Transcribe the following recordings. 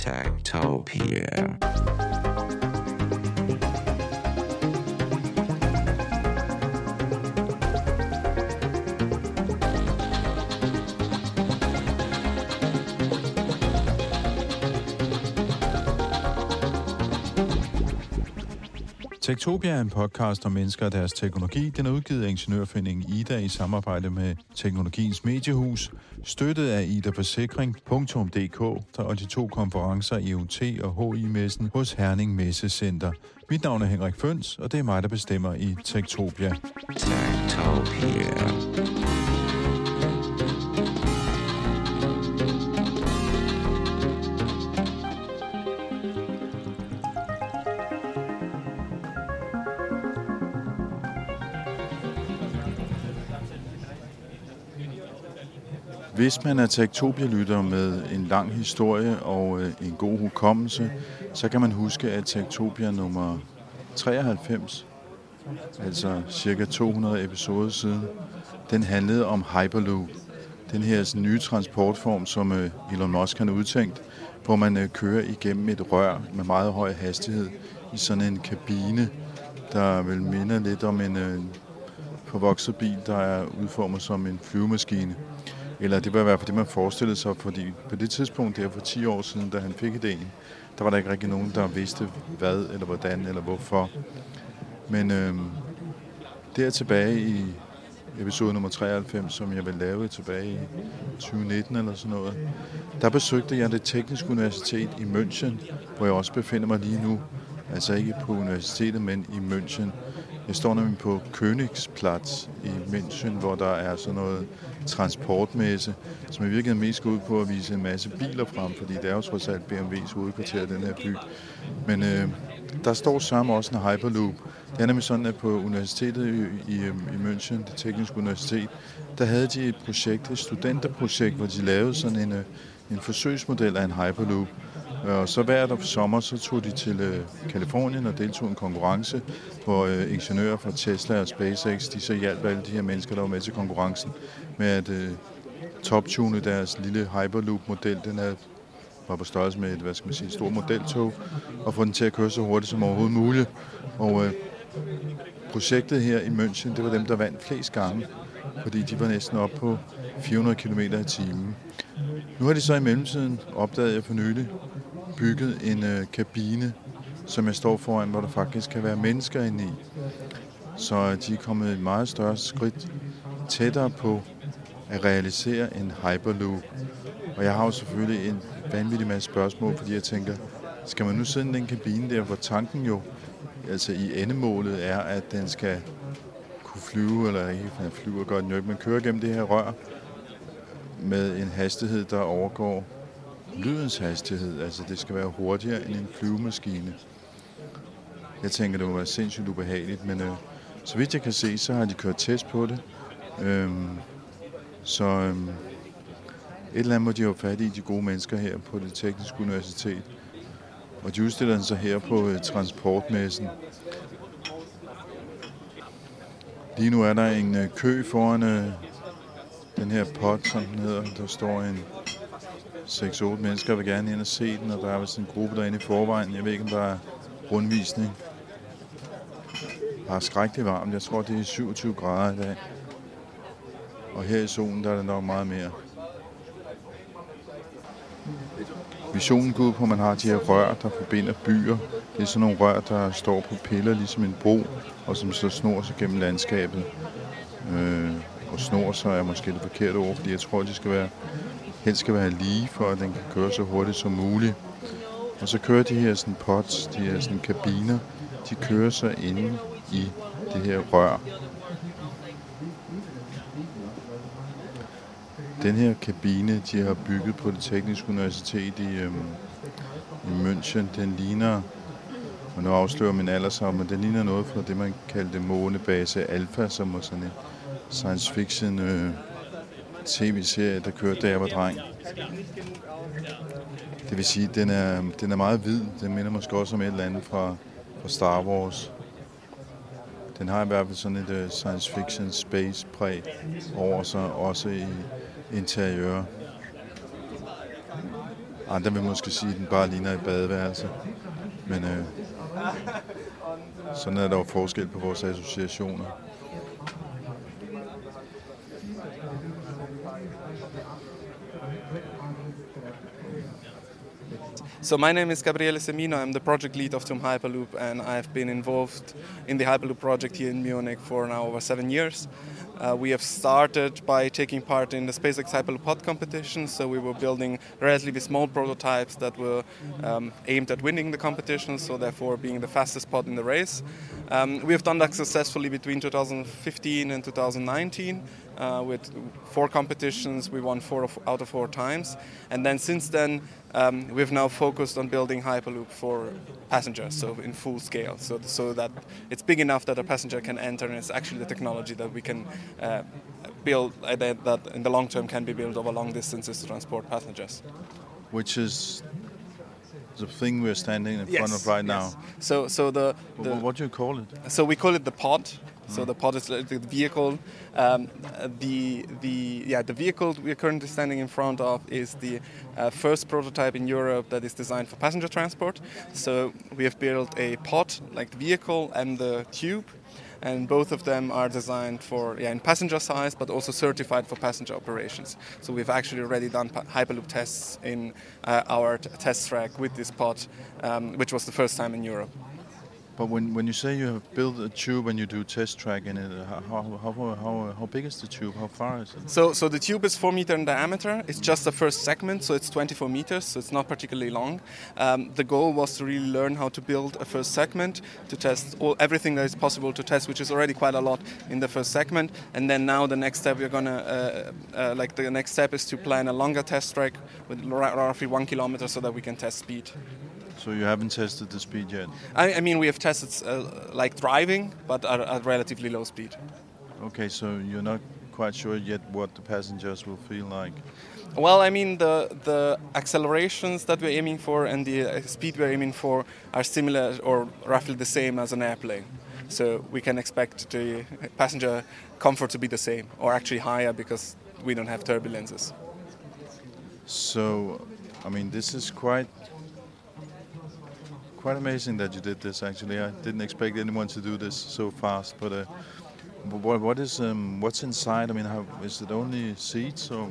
Techtopia. Techtopia. Tektopia er en podcast om mennesker og deres teknologi. Den er udgivet af Ingeniørforeningen Ida i samarbejde med Teknologiens Mediehus, støttet af idaforsikring.dk og de to konferencer IoT og HI-messen hos Herning Messecenter. Mit navn er Henrik Føns, og det er mig, der bestemmer i Tektopia. Techtopia. Hvis man er Tektopia-lytter med en lang historie og øh, en god hukommelse, så kan man huske, at Tektopia nummer 93, altså cirka 200 episoder siden, den handlede om Hyperloop. Den her sådan, nye transportform, som øh, Elon Musk har udtænkt, hvor man øh, kører igennem et rør med meget høj hastighed i sådan en kabine, der vil minde lidt om en forvokset bil, der er udformet som en flyvemaskine. Eller det var i hvert fald det, man forestillede sig, fordi på det tidspunkt, der for 10 år siden, da han fik idéen, der var der ikke rigtig nogen, der vidste hvad, eller hvordan, eller hvorfor. Men øh, der tilbage i episode nummer 93, som jeg vil lave tilbage i 2019 eller sådan noget, der besøgte jeg det tekniske universitet i München, hvor jeg også befinder mig lige nu. Altså ikke på universitetet, men i München. Jeg står nemlig på Königsplatz i München, hvor der er sådan noget transportmesse, som i virkeligheden mest går ud på at vise en masse biler frem, fordi det er jo trods alt BMW's hovedkvarter i den her by. Men øh, der står sammen også en Hyperloop. Det er nemlig sådan, at på universitetet i, i, i München, det tekniske universitet, der havde de et projekt, et studenterprojekt, hvor de lavede sådan en, øh, en forsøgsmodel af en Hyperloop. Og så hver sommer så tog de til øh, Kalifornien og deltog i en konkurrence, hvor øh, ingeniører fra Tesla og SpaceX, de så hjalp alle de her mennesker, der var med til konkurrencen, med at øh, toptune deres lille Hyperloop-model. Den er, var på størrelse med et, hvad skal man sige, stort modeltog, og få den til at køre så hurtigt som overhovedet muligt. Og øh, projektet her i München, det var dem, der vandt flest gange, fordi de var næsten op på 400 km i timen. Nu har de så i mellemtiden, opdaget jeg for nylig, bygget en øh, kabine, som jeg står foran, hvor der faktisk kan være mennesker inde i. Så øh, de er kommet et meget større skridt tættere på at realisere en Hyperloop. Og jeg har jo selvfølgelig en vanvittig masse spørgsmål, fordi jeg tænker, skal man nu sidde i den kabine der, hvor tanken jo altså i endemålet er, at den skal kunne flyve, eller ikke den flyver godt den jo ikke, men køre gennem det her rør med en hastighed, der overgår lydens hastighed. Altså det skal være hurtigere end en flyvemaskine. Jeg tænker, det må være sindssygt ubehageligt, men øh, så vidt jeg kan se, så har de kørt test på det. Øhm, så øhm, et eller andet må de have fat i, de gode mennesker her på det tekniske universitet. Og de udstiller den så her på øh, transportmessen. Lige nu er der en øh, kø foran øh, den her pot, som den hedder. Der står en 6-8 mennesker, vil gerne ind og se den, og der er vist en gruppe derinde i forvejen. Jeg ved ikke, om der er rundvisning. Det er skrækkeligt varmt. Jeg tror, det er 27 grader i dag. Og her i solen, der er det nok meget mere. Visionen går ud på, at man har de her rør, der forbinder byer. Det er sådan nogle rør, der står på piller, ligesom en bro, og som så snor sig gennem landskabet. Øh, og snor sig er måske det forkerte ord, fordi jeg tror, de skal være, helst skal være lige, for at den kan køre så hurtigt som muligt. Og så kører de her sådan pots, de her sådan kabiner, de kører så inde i det her rør. Den her kabine, de har bygget på det tekniske universitet i, øhm, i München, den ligner, og nu afslører min alder så, men den ligner noget fra det, man kaldte månebase Alpha, som var sådan en science fiction øh, tv-serie, der kørte, da jeg var dreng. Det vil sige, den er, den er meget hvid. Den minder måske også om et eller andet fra, fra Star Wars. Den har i hvert fald sådan et uh, science fiction space præg over sig, også i interiør. Andre vil måske sige, at den bare ligner et badeværelse. Men øh, sådan er der jo forskel på vores associationer. So my name is Gabriele Semino. I'm the project lead of TUM Hyperloop, and I've been involved in the Hyperloop project here in Munich for now over seven years. Uh, we have started by taking part in the SpaceX Hyperloop Pod competition. So we were building relatively small prototypes that were um, aimed at winning the competition, so therefore being the fastest pod in the race. Um, we have done that successfully between 2015 and 2019 uh, with four competitions. We won four of, out of four times, and then since then um, we've now focused on building Hyperloop for passengers, so in full scale, so so that it's big enough that a passenger can enter, and it's actually the technology that we can uh, build uh, that, in the long term can be built over long distances to transport passengers. Which is the thing we're standing in front of right yes. now. So so the, the What do you call it? so we call it the pod. So the pod is the vehicle. Um, the the yeah the vehicle we're currently standing in front of is the uh, first prototype in Europe that is designed for passenger transport. So we have built a pod like the vehicle and the tube. And both of them are designed for yeah, in passenger size, but also certified for passenger operations. So we've actually already done Hyperloop tests in uh, our test track with this pod, um, which was the first time in Europe. But when, when you say you have built a tube and you do test track in it, how, how, how, how, big is the tube? How far is it? So, so the tube is four meter in diameter. It's just the first segment, so it's 24 meters, so it's not particularly long. Um, the goal was to really learn how to build a first segment to test all, everything that is possible to test, which is already quite a lot in the first segment. And then now the next step we're gonna, uh, uh, like the next step is to plan a longer test track with roughly one kilometer, so that we can test speed. So you haven't tested the speed yet? I, I mean, we have tested uh, like driving, but at, at relatively low speed. Okay, so you're not quite sure yet what the passengers will feel like. Well, I mean, the, the accelerations that we're aiming for and the uh, speed we're aiming for are similar or roughly the same as an airplane. So we can expect the passenger comfort to be the same or actually higher because we don't have turbulences. So, I mean, this is quite quite amazing that you did this. Actually, I didn't expect anyone to do this so fast. But uh, what, what is um, what's inside? I mean, how, is it only seats or?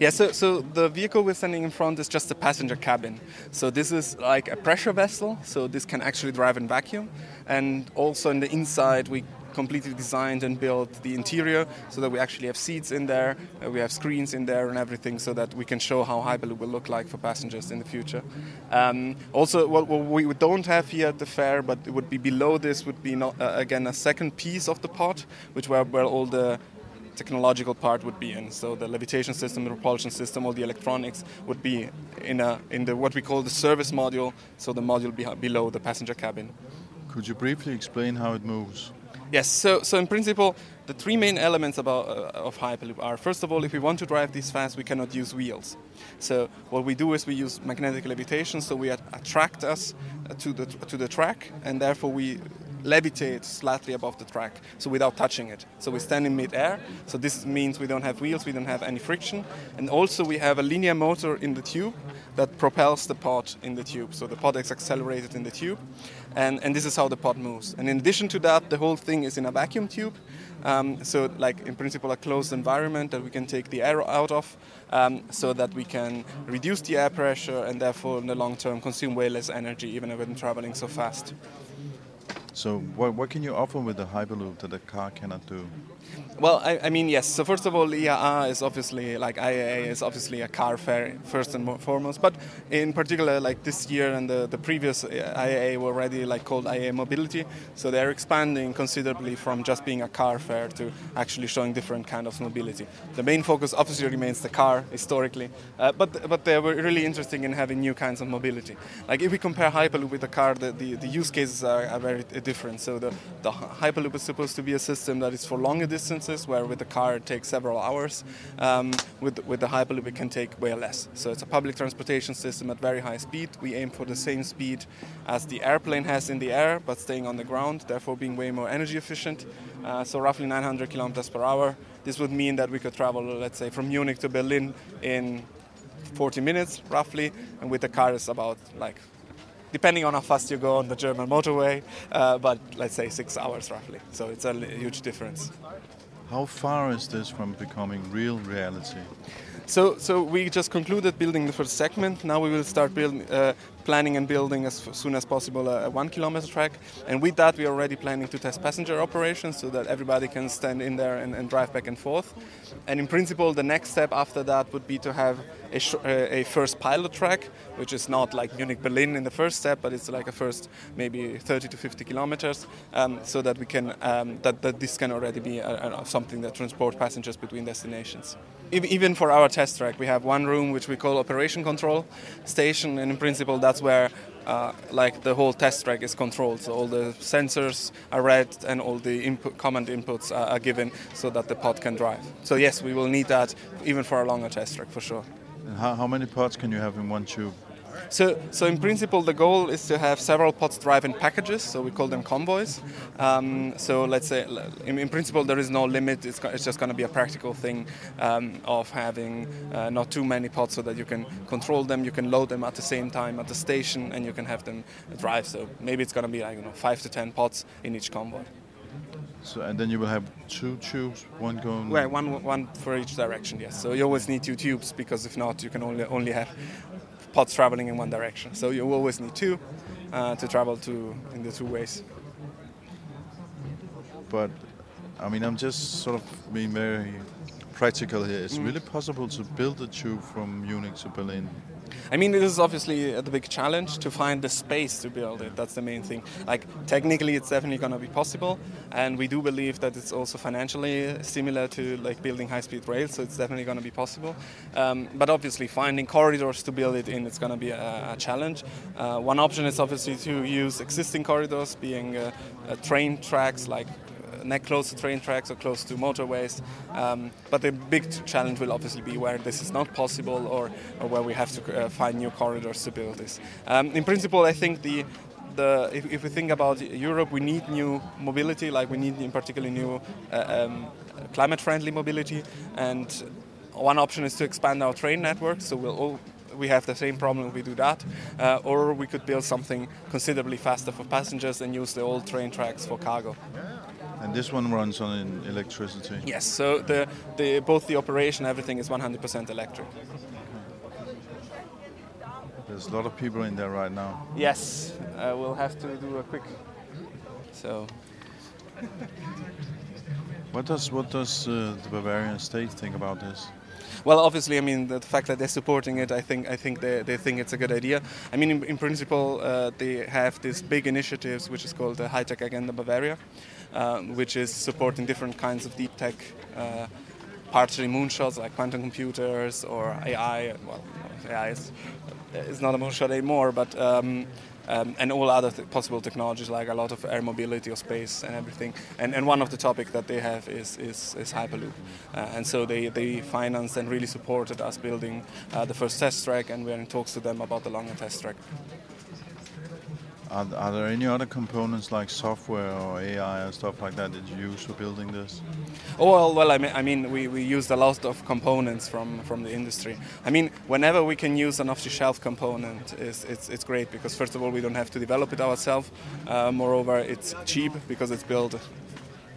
Yeah, so, so the vehicle we're standing in front is just a passenger cabin. So this is like a pressure vessel, so this can actually drive in vacuum. And also in the inside, we completely designed and built the interior so that we actually have seats in there, uh, we have screens in there and everything so that we can show how Hyperloop will look like for passengers in the future. Um, also, what, what we don't have here at the fair, but it would be below this, would be not, uh, again a second piece of the pod, which where, where all the technological part would be in. So the levitation system, the propulsion system, all the electronics would be in a in the what we call the service module. So the module be, below the passenger cabin. Could you briefly explain how it moves? Yes, so, so in principle, the three main elements about, uh, of Hyperloop are first of all, if we want to drive this fast, we cannot use wheels. So what we do is we use magnetic levitation, so we at- attract us uh, to the to the track, and therefore we levitate slightly above the track, so without touching it. So we stand in mid-air. So this means we don't have wheels, we don't have any friction, and also we have a linear motor in the tube that propels the pod in the tube. So the pod is accelerated in the tube, and, and this is how the pod moves. And in addition to that, the whole thing is in a vacuum tube. Um, so, like in principle, a closed environment that we can take the air out of, um, so that we can reduce the air pressure and therefore, in the long term, consume way less energy, even when traveling so fast. So, what, what can you offer with the Hyperloop that a car cannot do? Well, I, I mean, yes. So first of all, IAA is obviously like IAA is obviously a car fair first and foremost. But in particular, like this year and the, the previous IAA were already like called IAA Mobility. So they're expanding considerably from just being a car fair to actually showing different kind of mobility. The main focus obviously remains the car historically, uh, but but they were really interesting in having new kinds of mobility. Like if we compare Hyperloop with the car, the, the, the use cases are, are very different. So the, the Hyperloop is supposed to be a system that is for longer distances, where with the car it takes several hours. Um, with, with the Hyperloop it can take way less. So it's a public transportation system at very high speed. We aim for the same speed as the airplane has in the air, but staying on the ground, therefore being way more energy efficient. Uh, so roughly 900 kilometers per hour. This would mean that we could travel, let's say, from Munich to Berlin in 40 minutes roughly, and with the car it's about like depending on how fast you go on the German motorway, uh, but let's say six hours roughly. So it's a huge difference. How far is this from becoming real reality? So, so we just concluded building the first segment. Now we will start build, uh, planning and building as soon as possible a, a, one kilometer track. And with that, we are already planning to test passenger operations so that everybody can stand in there and, and drive back and forth. And in principle, the next step after that would be to have a, a first pilot track, which is not like Munich Berlin in the first step, but it's like a first maybe 30 to 50 kilometers, um, so that we can um, that, that this can already be a, a, something that transport passengers between destinations even for our test track, we have one room which we call operation control station, and in principle, that's where uh, like the whole test track is controlled. So all the sensors are read and all the input, command inputs are, are given so that the pod can drive. So yes, we will need that even for a longer test track for sure. And how, how many pods can you have in one tube? So, so in principle, the goal is to have several pods drive in packages. So we call them convoys. Um, so let's say, in, in, principle, there is no limit. It's, it's just going to be a practical thing um, of having uh, not too many pods, so that you can control them. You can load them at the same time at the station, and you can have them drive. So maybe it's going to be like you know five to ten pods in each convoy. So and then you will have two tubes, one going. Well, one one for each direction. Yes. So you always need two tubes because if not, you can only only have pods traveling in one direction. So you always need two uh, to travel to in the two ways. But I mean, I'm just sort of being very practical here. It's mm. really possible to build a tube from Munich to Berlin I mean, this is obviously the big challenge to find the space to build it. That's the main thing. Like technically, it's definitely going to be possible, and we do believe that it's also financially similar to like building high-speed rail. So it's definitely going to be possible. Um, but obviously, finding corridors to build it in, it's going to be a, a challenge. Uh, one option is obviously to use existing corridors, being uh, uh, train tracks like neck close to train tracks or close to motorways. Um, but the big challenge will obviously be where this is not possible or, or where we have to uh, find new corridors to build this. Um, in principle, I think the the, if, if, we think about Europe, we need new mobility, like we need in particular new uh, um, climate-friendly mobility. And one option is to expand our train network, so we'll all, we have the same problem if we do that. Uh, or we could build something considerably faster for passengers and use the old train tracks for cargo. And this one runs on electricity? Yes, so the, the, both the operation, everything is 100% electric. There's a lot of people in there right now. Yes, uh, we'll have to do a quick. So. what does what does uh, the Bavarian state think about this? Well, obviously, I mean the fact that they're supporting it, I think I think they, they think it's a good idea. I mean, in, in principle, uh, they have this big initiatives which is called the High Tech Agenda Bavaria, um, which is supporting different kinds of deep tech. Uh, partially moonshots like quantum computers or AI. Well, AI is, is not a moonshot anymore, but um, um, and all other th- possible technologies like a lot of air mobility or space and everything. And, and one of the topics that they have is, is, is Hyperloop. Uh, and so they, they financed and really supported us building uh, the first test track, and we're in talks to them about the longer test track. Are, are, there any other components like software or AI or stuff like that that you use for building this? Oh well, well I mean, I mean we, we used a lot of components from, from the industry. I mean, whenever we can use an off-the-shelf component, it's, it's, it's great because first of all we don't have to develop it ourselves. Uh, moreover, it's cheap because it's built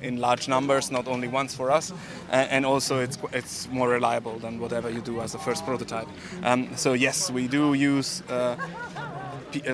in large numbers, not only once for us, and also it's it's more reliable than whatever you do as a first prototype. Um, so yes, we do use uh,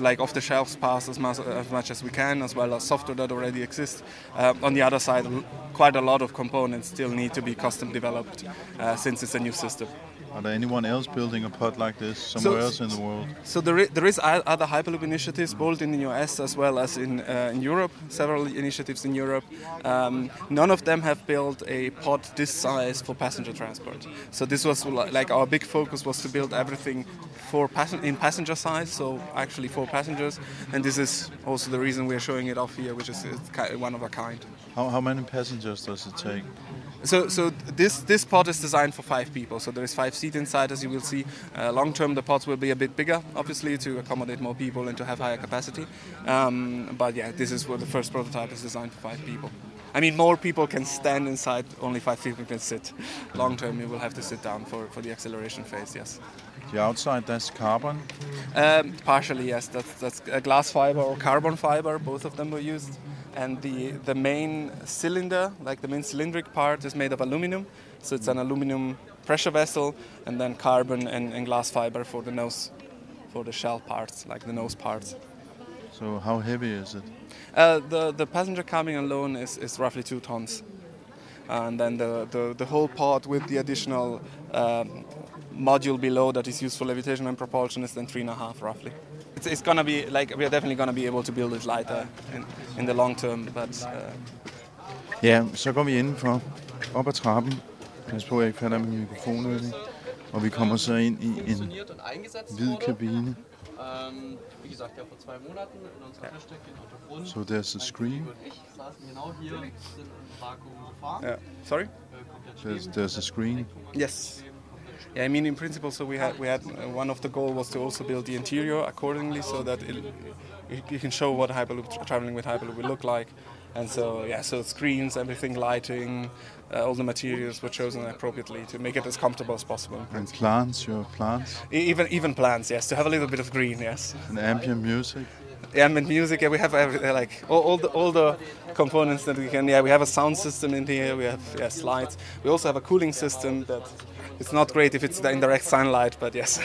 like off the shelf parts as much, as much as we can, as well as software that already exists. Uh, on the other side, quite a lot of components still need to be custom developed uh, since it's a new system. Are there anyone else building a pod like this somewhere so, else in the world? So there is, there is other Hyperloop initiatives, both in the US as well as in, uh, in Europe. Several initiatives in Europe. Um, none of them have built a pod this size for passenger transport. So this was like our big focus was to build everything for passen- in passenger size, so actually for passengers. And this is also the reason we're showing it off here, which is one of a kind. How, how many passengers does it take? So, so this this pod is designed for five people. So there is five seats inside, as you will see. Uh, long term, the pods will be a bit bigger, obviously, to accommodate more people and to have higher capacity. Um, but yeah, this is where the first prototype is designed for five people. I mean, more people can stand inside, only five people can sit. Long term, you will have to sit down for, for the acceleration phase, yes. The outside, that's carbon. Um, partially, yes. That's, that's a glass fiber or carbon fiber, both of them were used. And the, the main cylinder, like the main cylindric part, is made of aluminum. So it's an aluminum pressure vessel, and then carbon and, and glass fiber for the nose, for the shell parts, like the nose parts. So how heavy is it? Uh, the, the passenger cabin alone is, is roughly two tons. And then the, the, the whole pod with the additional um, module below that is used for levitation and propulsion is then three and a half roughly. It's, it's gonna be like we're definitely gonna be able to build it lighter in, in the long term, but uh, Ja, så går vi indenfor, op ad trappen. Pas på, at jeg ikke falder med mikrofonen. Ikke? Og vi kommer så ind i en funktioniert und eingesetzt hvid wurde. kabine. Ähm, wie gesagt, ja vor in unserer Versteck in So there's a screen. Und ich saßen genau hier, sind im Vakuum gefahren. yeah. Sorry? There's, there's a screen. Yes. Yeah, I mean, in principle, so we had we had uh, one of the goal was to also build the interior accordingly, so that it, you- can show what Hyperloop tra- traveling with Hyperloop will look like, and so yeah, so screens, everything, lighting, uh, all the materials were chosen appropriately to make it as comfortable as possible. And plants, your plants. E- Even even plants, yes, to have a little bit of green, yes. And ambient music. Ambient music. Yeah, we have every, uh, like all, all the all the components that we can. Yeah, we have a sound system in here. We have yeah, slides. We also have a cooling system that it's not great if it's in direct sunlight, but yes.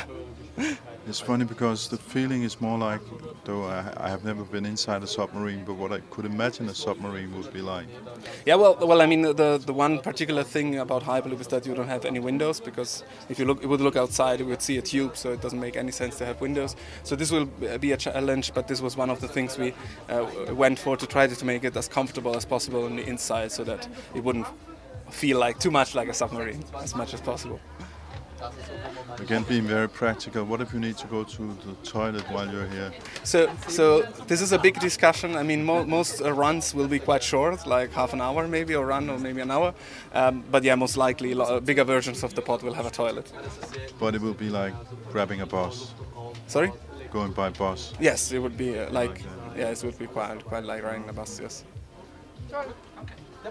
It's funny because the feeling is more like, though I, I have never been inside a submarine, but what I could imagine a submarine would be like. Yeah, well, well, I mean, the the one particular thing about Hyperloop is that you don't have any windows because if you look, you would look outside, you would see a tube, so it doesn't make any sense to have windows. So this will be a challenge, but this was one of the things we uh, went for to try to make it as comfortable as possible on the inside, so that it wouldn't feel like too much like a submarine as much as possible. Again, being very practical, what if you need to go to the toilet while you're here? So, so this is a big discussion. I mean, mo- most uh, runs will be quite short, like half an hour maybe, or run, or maybe an hour. Um, but yeah, most likely, lo- bigger versions of the pod will have a toilet. But it will be like grabbing a bus, Sorry? going by bus. Yes, it would be uh, like, yeah, it would be quite, quite like riding a bus. Yes.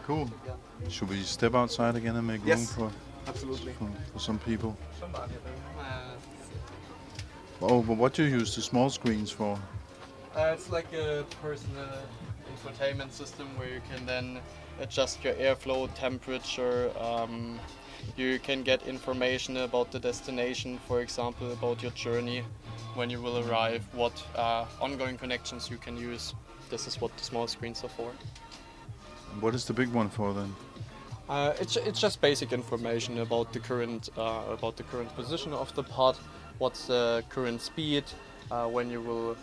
Cool. Should we step outside again and make room for, Absolutely. for, for some people? Oh, but what do you use the small screens for? Uh, it's like a personal infotainment system where you can then adjust your airflow, temperature. Um, you can get information about the destination, for example, about your journey, when you will arrive, what uh, ongoing connections you can use. This is what the small screens are for. What is the big one for then? Uh, it's, it's just basic information about the current uh, about the current position of the pod, what's the current speed, uh, when you will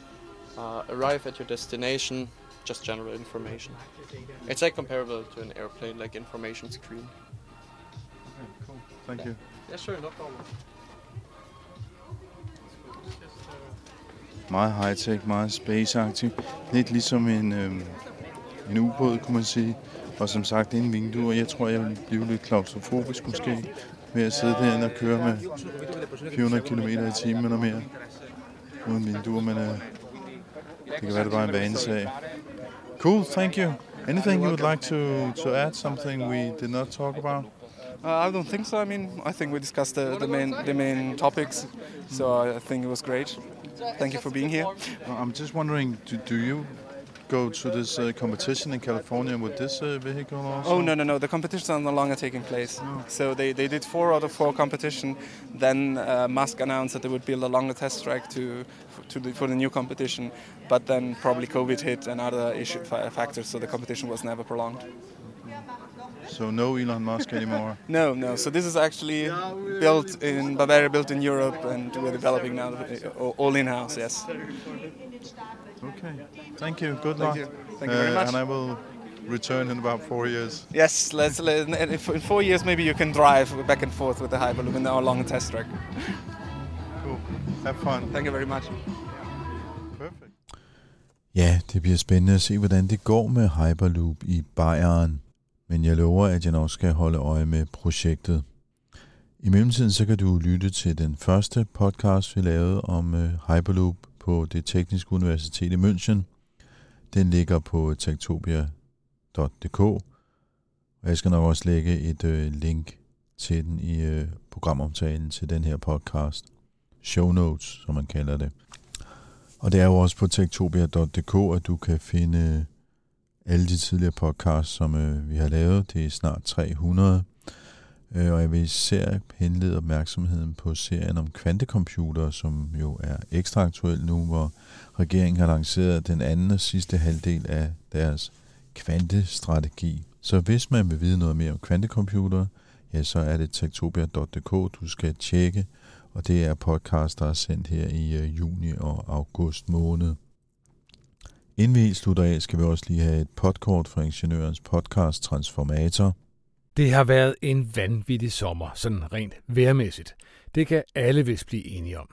uh, arrive at your destination, just general information. It's like comparable to an airplane, like information screen. Okay, cool. Thank you. Yeah, sure, no problem. Meget high-tech, meget space-aktiv. Lidt ligesom en, øhm, en ubåd, kunne man sige. Og som sagt, ingen vinduer. Jeg tror, jeg vil blive lidt klaustrofobisk måske ved at sidde derinde og køre med 400 km i timen eller mere. Uden vinduer, men øh, det kan være, det var en vanesag. Cool, thank you. Anything you would like to, to add? Something we did not talk about? Uh, I don't think so. I mean, I think we discussed the, the main the main topics, so I think it was great. Thank you for being here. Uh, I'm just wondering, do, do you go to this uh, competition in California with this uh, vehicle also? Oh no no no! The competitions are no longer taking place. So they, they did four out of four competition. Then uh, Musk announced that they would build a longer test track to to the, for the new competition. But then probably COVID hit and other issue fa- factors, so the competition was never prolonged. So no Elon Musk anymore. No no. So this is actually built in Bavaria, built in Europe, and we're developing now uh, all in house. Yes. Okay. Thank you. Good Thank luck. you. Thank you very Uh, much. And I will return in about four years. Yes. Let's. let in in four years, maybe you can drive back and forth with the Hyperloop in our long test track. Cool. Have fun. Thank you very much. Perfect. Ja, det bliver spændende at se, hvordan det går med Hyperloop i Bayern. Men jeg lover, at jeg nok skal holde øje med projektet. I mellemtiden så kan du lytte til den første podcast, vi lavede om øh, Hyperloop på det tekniske universitet i München. Den ligger på tektopia.dk, Og jeg skal nok også lægge et øh, link til den i øh, programomtalen til den her podcast. Show notes, som man kalder det. Og det er jo også på tektopia.dk, at du kan finde øh, alle de tidligere podcasts, som øh, vi har lavet. Det er snart 300. Øh, og jeg vil især henlede opmærksomheden på serien om kvantecomputere, som jo er ekstra aktuel nu, hvor regeringen har lanceret den anden og sidste halvdel af deres kvantestrategi. Så hvis man vil vide noget mere om kvantecomputere, ja, så er det tektopia.dk, du skal tjekke, og det er podcast, der er sendt her i øh, juni og august måned. Inden vi helt slutter af, skal vi også lige have et podkort fra Ingeniørens podcast Transformator. Det har været en vanvittig sommer, sådan rent værmæssigt. Det kan alle vist blive enige om.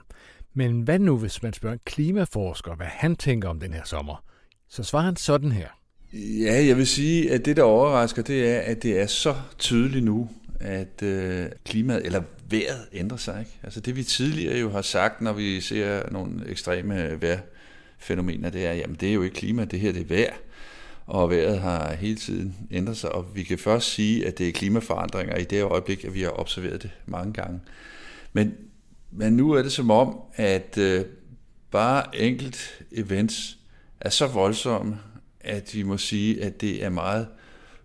Men hvad nu, hvis man spørger en klimaforsker, hvad han tænker om den her sommer? Så svarer han sådan her. Ja, jeg vil sige, at det, der overrasker, det er, at det er så tydeligt nu, at øh, klimaet eller vejret ændrer sig. Ikke? Altså det vi tidligere jo har sagt, når vi ser nogle ekstreme vejrfænomener, det er, jamen det er jo ikke klima, det her det er vejr. Og vejret har hele tiden ændret sig, og vi kan først sige, at det er klimaforandringer i det øjeblik, at vi har observeret det mange gange. Men, men nu er det som om, at øh, bare enkelt events er så voldsomme, at vi må sige, at det er meget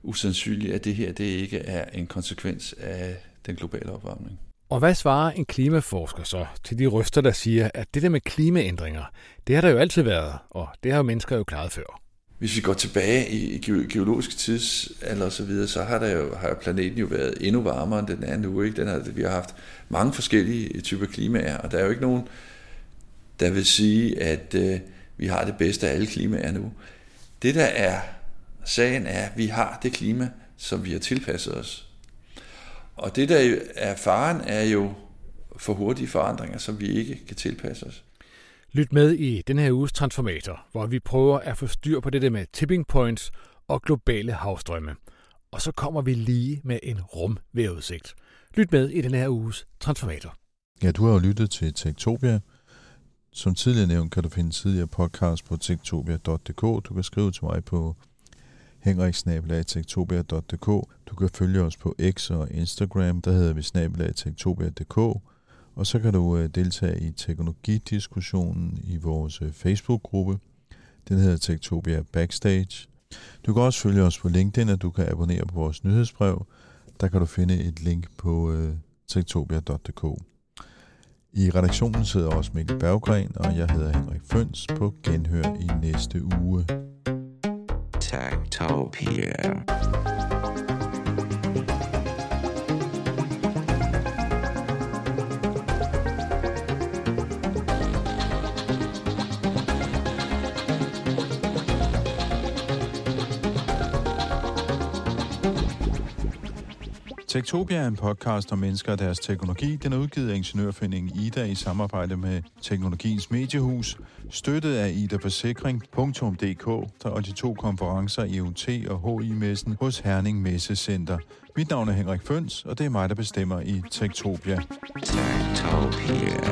usandsynligt, at det her det ikke er en konsekvens af den globale opvarmning. Og hvad svarer en klimaforsker så til de røster, der siger, at det der med klimaændringer, det har der jo altid været, og det har jo mennesker jo klaret før? Hvis vi går tilbage i geologisk tidsalder og så videre, så har, der jo, har planeten jo været endnu varmere, end den er nu. Ikke? Den har, vi har haft mange forskellige øh, typer klimaer, og der er jo ikke nogen, der vil sige, at øh, vi har det bedste af alle klimaer nu. Det der er sagen er, at vi har det klima, som vi har tilpasset os. Og det der er faren, er jo for hurtige forandringer, som vi ikke kan tilpasse os. Lyt med i den her uges Transformator, hvor vi prøver at få styr på det der med tipping points og globale havstrømme. Og så kommer vi lige med en rumværudsigt. Lyt med i den her uges Transformator. Ja, du har jo lyttet til Tektopia. Som tidligere nævnt kan du finde tidligere podcast på tektopia.dk. Du kan skrive til mig på henriksnabelag.tektopia.dk. Du kan følge os på X og Instagram, der hedder vi snabelag.tektopia.dk. Og så kan du øh, deltage i teknologidiskussionen i vores øh, Facebook-gruppe. Den hedder Tektopia Backstage. Du kan også følge os på LinkedIn, og du kan abonnere på vores nyhedsbrev. Der kan du finde et link på øh, tektopia.dk. I redaktionen sidder også Mikkel Berggren, og jeg hedder Henrik Føns på genhør i næste uge. Tektopia. Tektopia er en podcast om mennesker og deres teknologi. Den er udgivet af Ingeniørforeningen Ida i samarbejde med Teknologiens Mediehus, støttet af idaforsikring.dk og de to konferencer EUT og HI-messen hos Herning Messecenter. Mit navn er Henrik Føns, og det er mig, der bestemmer i Tektopia. Tektopia.